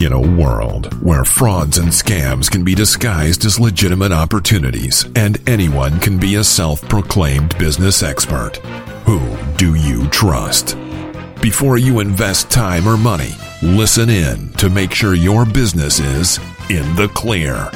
In a world where frauds and scams can be disguised as legitimate opportunities and anyone can be a self proclaimed business expert, who do you trust? Before you invest time or money, listen in to make sure your business is in the clear.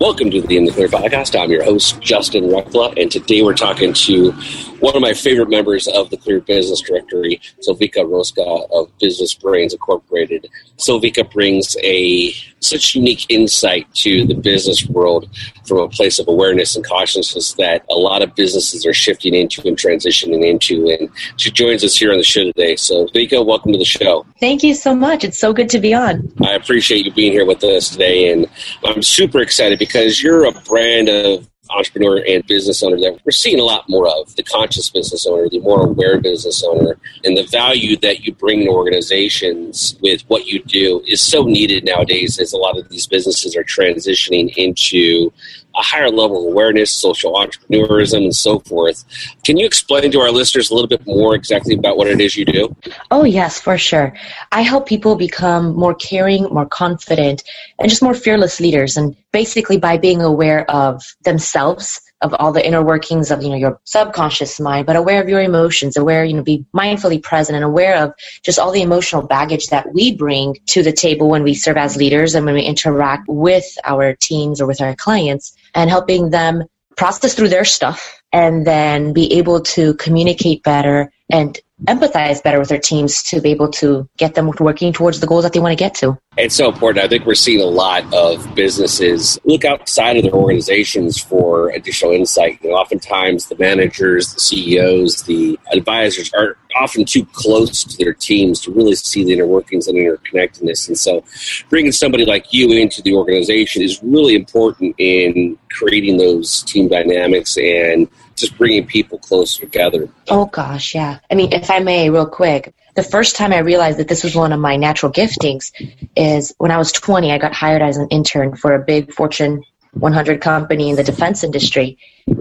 Welcome to the In the Clear podcast. I'm your host, Justin Rekla, and today we're talking to one of my favorite members of the Clear Business Directory, Silvika Roska of Business Brains Incorporated. Silvika brings a such unique insight to the business world from a place of awareness and consciousness that a lot of businesses are shifting into and transitioning into. And she joins us here on the show today. So, Vika, welcome to the show. Thank you so much. It's so good to be on. I appreciate you being here with us today. And I'm super excited because you're a brand of entrepreneur and business owner that we're seeing a lot more of the conscious business owner, the more aware business owner, and the value that you bring to organizations with what you do is so needed nowadays as a lot of these businesses are transitioning into a higher level of awareness, social entrepreneurism, and so forth. Can you explain to our listeners a little bit more exactly about what it is you do? Oh, yes, for sure. I help people become more caring, more confident, and just more fearless leaders. And basically, by being aware of themselves, of all the inner workings of you know your subconscious mind but aware of your emotions aware you know be mindfully present and aware of just all the emotional baggage that we bring to the table when we serve as leaders and when we interact with our teams or with our clients and helping them process through their stuff and then be able to communicate better and empathize better with their teams to be able to get them working towards the goals that they want to get to. It's so important. I think we're seeing a lot of businesses look outside of their organizations for additional insight. You know, oftentimes the managers, the CEOs, the advisors are often too close to their teams to really see the inner workings and interconnectedness. And so bringing somebody like you into the organization is really important in creating those team dynamics and just bringing people closer together. Oh gosh, yeah. I mean, if I may, real quick, the first time I realized that this was one of my natural giftings is when I was 20. I got hired as an intern for a big Fortune 100 company in the defense industry,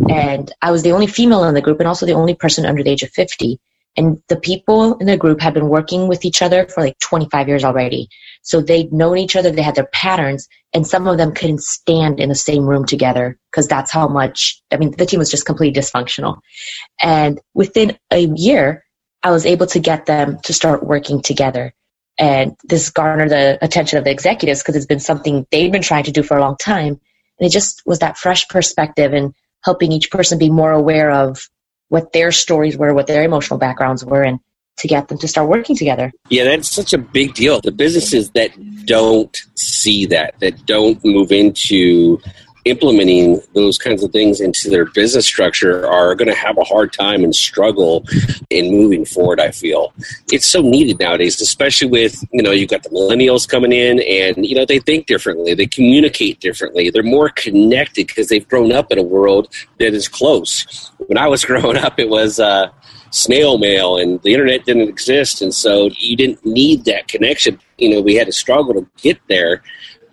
and I was the only female in the group and also the only person under the age of 50. And the people in the group had been working with each other for like 25 years already. So they'd known each other, they had their patterns, and some of them couldn't stand in the same room together because that's how much, I mean, the team was just completely dysfunctional. And within a year, I was able to get them to start working together. And this garnered the attention of the executives because it's been something they'd been trying to do for a long time. And it just was that fresh perspective and helping each person be more aware of what their stories were, what their emotional backgrounds were, and to get them to start working together. Yeah, that's such a big deal. The businesses that don't see that, that don't move into implementing those kinds of things into their business structure are going to have a hard time and struggle in moving forward i feel. It's so needed nowadays especially with you know you've got the millennials coming in and you know they think differently they communicate differently they're more connected because they've grown up in a world that is close. When i was growing up it was uh, snail mail and the internet didn't exist and so you didn't need that connection. You know we had to struggle to get there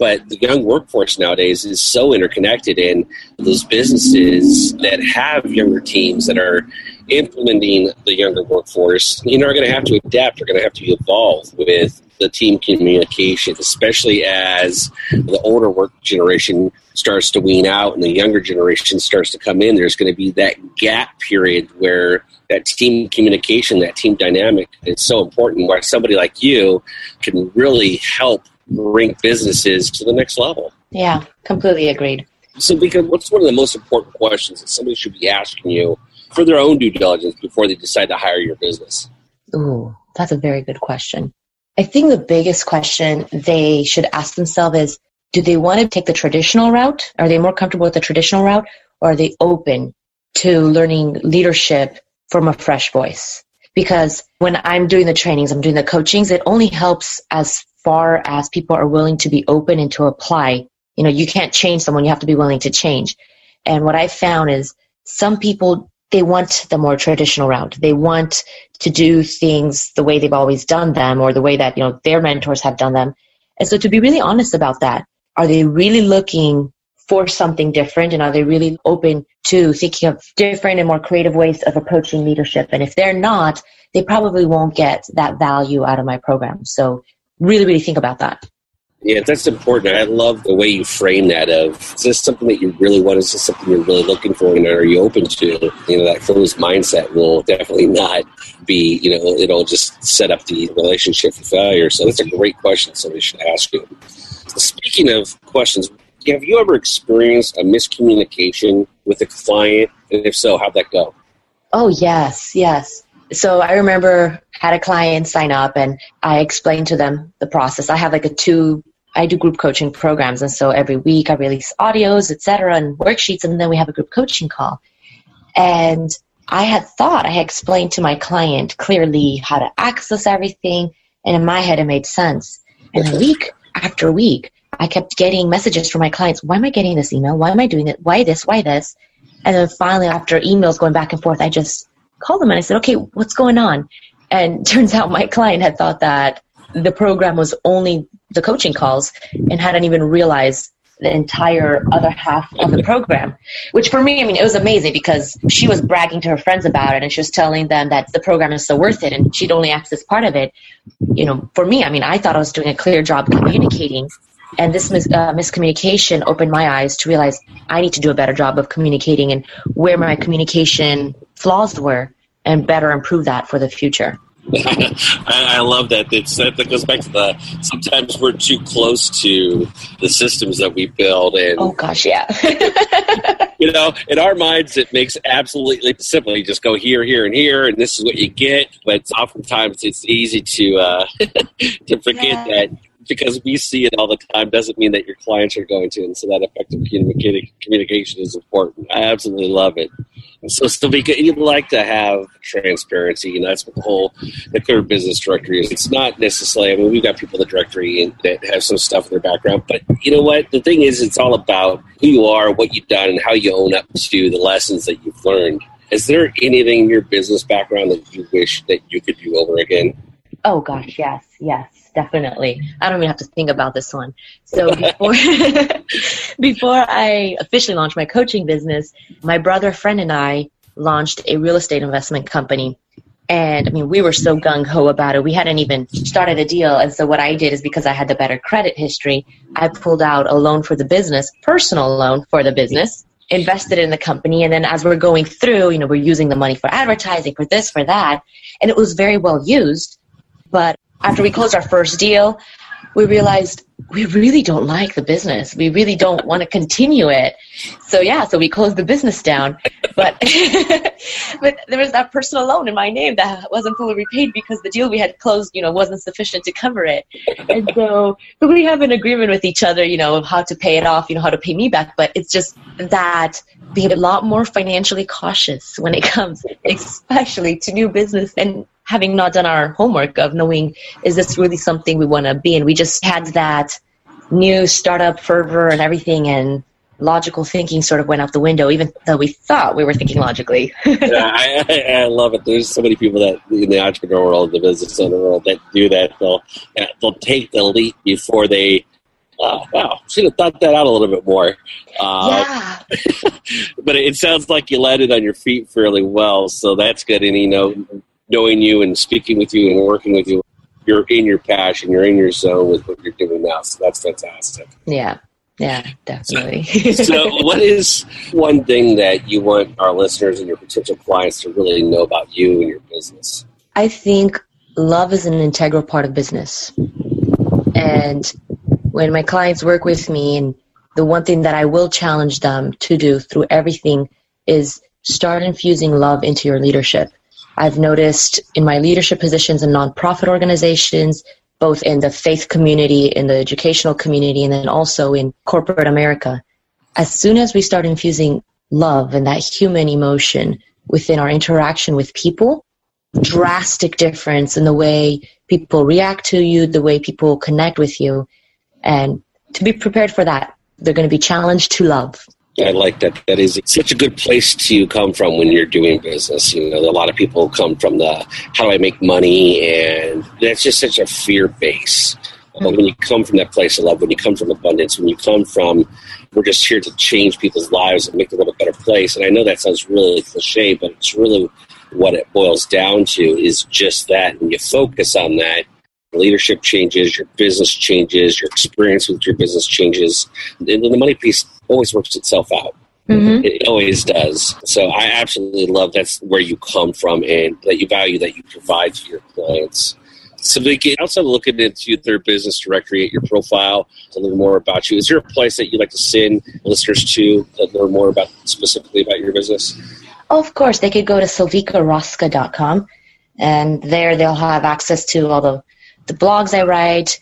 but the young workforce nowadays is so interconnected and those businesses that have younger teams that are implementing the younger workforce you know are going to have to adapt they're going to have to evolve with the team communication especially as the older work generation starts to wean out and the younger generation starts to come in there's going to be that gap period where that team communication, that team dynamic is so important. Where somebody like you can really help bring businesses to the next level. Yeah, completely agreed. So, because what's one of the most important questions that somebody should be asking you for their own due diligence before they decide to hire your business? Ooh, that's a very good question. I think the biggest question they should ask themselves is do they want to take the traditional route? Are they more comfortable with the traditional route? Or are they open to learning leadership from a fresh voice. Because when I'm doing the trainings, I'm doing the coachings, it only helps as far as people are willing to be open and to apply. You know, you can't change someone, you have to be willing to change. And what I found is some people, they want the more traditional route. They want to do things the way they've always done them or the way that, you know, their mentors have done them. And so to be really honest about that, are they really looking for something different and are they really open to thinking of different and more creative ways of approaching leadership and if they're not they probably won't get that value out of my program so really, really think about that. Yeah, that's important. I love the way you frame that of is this something that you really want? Is this something you're really looking for and are you open to? You know, that closed mindset will definitely not be, you know, it'll just set up the relationship for failure. So that's a great question somebody should ask you. Speaking of questions, have you ever experienced a miscommunication with a client? And if so, how'd that go? Oh, yes, yes. So I remember had a client sign up and I explained to them the process. I have like a two I do group coaching programs, and so every week I release audios, etc., and worksheets, and then we have a group coaching call. And I had thought I had explained to my client clearly how to access everything, and in my head it made sense. And a week after week, I kept getting messages from my clients. Why am I getting this email? Why am I doing it? Why this? Why this? And then finally, after emails going back and forth, I just called them and I said, "Okay, what's going on?" And turns out my client had thought that the program was only the coaching calls and hadn't even realized the entire other half of the program. Which for me, I mean, it was amazing because she was bragging to her friends about it and she was telling them that the program is so worth it and she'd only access part of it. You know, for me, I mean, I thought I was doing a clear job communicating. And this mis- uh, miscommunication opened my eyes to realize I need to do a better job of communicating and where my communication flaws were and better improve that for the future. I, I, love that. It's, that goes back to the sometimes we're too close to the systems that we build. And oh gosh, yeah. you know, in our minds, it makes absolutely simple. You just go here, here, and here, and this is what you get. But oftentimes, it's easy to uh, to forget yeah. that because we see it all the time doesn't mean that your clients are going to. And so that effective communication is important. I absolutely love it. So, Silvika, you'd like to have transparency, and that's what the whole the clear business directory is. It's not necessarily. I mean, we've got people in the directory and, that have some stuff in their background, but you know what? The thing is, it's all about who you are, what you've done, and how you own up to the lessons that you've learned. Is there anything in your business background that you wish that you could do over again? Oh gosh, yes, yes definitely. I don't even have to think about this one. So before before I officially launched my coaching business, my brother, friend, and I launched a real estate investment company. And I mean, we were so gung ho about it. We hadn't even started a deal. And so what I did is because I had the better credit history, I pulled out a loan for the business, personal loan for the business, invested in the company. And then as we're going through, you know, we're using the money for advertising, for this, for that. And it was very well used. But after we closed our first deal, we realized we really don't like the business. We really don't want to continue it. So yeah, so we closed the business down. But but there was that personal loan in my name that wasn't fully repaid because the deal we had closed, you know, wasn't sufficient to cover it. And so we have an agreement with each other, you know, of how to pay it off, you know, how to pay me back. But it's just that being a lot more financially cautious when it comes, especially to new business and having not done our homework of knowing is this really something we want to be and we just had that new startup fervor and everything and logical thinking sort of went out the window even though we thought we were thinking logically yeah I, I, I, love it there's so many people that in the entrepreneur world the business owner world that do that they'll they'll take the leap before they oh, wow, should have thought that out a little bit more. Uh, yeah. but it sounds like you landed on your feet fairly well, so that's good. And you know, knowing you and speaking with you and working with you, you're in your passion, you're in your zone with what you're doing now. So that's fantastic. Yeah. Yeah, definitely. So, so, what is one thing that you want our listeners and your potential clients to really know about you and your business? I think love is an integral part of business. And when my clients work with me, and the one thing that I will challenge them to do through everything is start infusing love into your leadership. I've noticed in my leadership positions in nonprofit organizations, both in the faith community, in the educational community, and then also in corporate America. As soon as we start infusing love and that human emotion within our interaction with people, drastic difference in the way people react to you, the way people connect with you. And to be prepared for that, they're going to be challenged to love. I like that. That is such a good place to come from when you're doing business. You know, a lot of people come from the how do I make money, and that's just such a fear base. Mm-hmm. But when you come from that place of love, when you come from abundance, when you come from we're just here to change people's lives and make the world a better place. And I know that sounds really cliche, but it's really what it boils down to is just that. And you focus on that, leadership changes, your business changes, your experience with your business changes, and the money piece always works itself out. Mm-hmm. It always does. So I absolutely love that's where you come from and that you value that you provide to your clients. So they can outside looking into their business directory at your profile to learn more about you. Is there a place that you'd like to send listeners to to learn more about specifically about your business? Of course, they could go to silvikaroska.com and there they'll have access to all the, the blogs I write,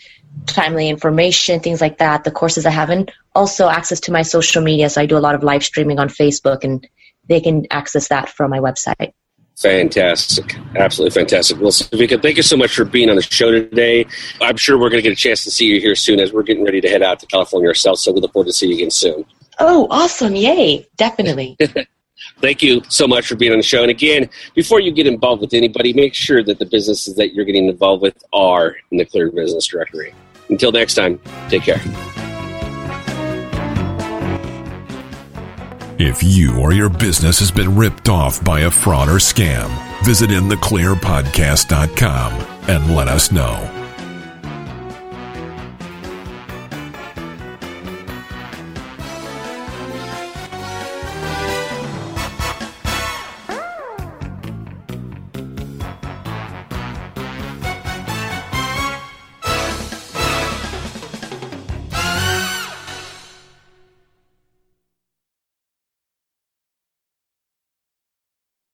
timely information, things like that, the courses I have, and also access to my social media. So I do a lot of live streaming on Facebook, and they can access that from my website. Fantastic. Absolutely fantastic. Well, Silvika, thank you so much for being on the show today. I'm sure we're going to get a chance to see you here soon as we're getting ready to head out to California ourselves. So we look forward to seeing you again soon. Oh, awesome. Yay. Definitely. Thank you so much for being on the show. And again, before you get involved with anybody, make sure that the businesses that you're getting involved with are in the Clear Business Directory. Until next time, take care. If you or your business has been ripped off by a fraud or scam, visit intheclearpodcast.com and let us know.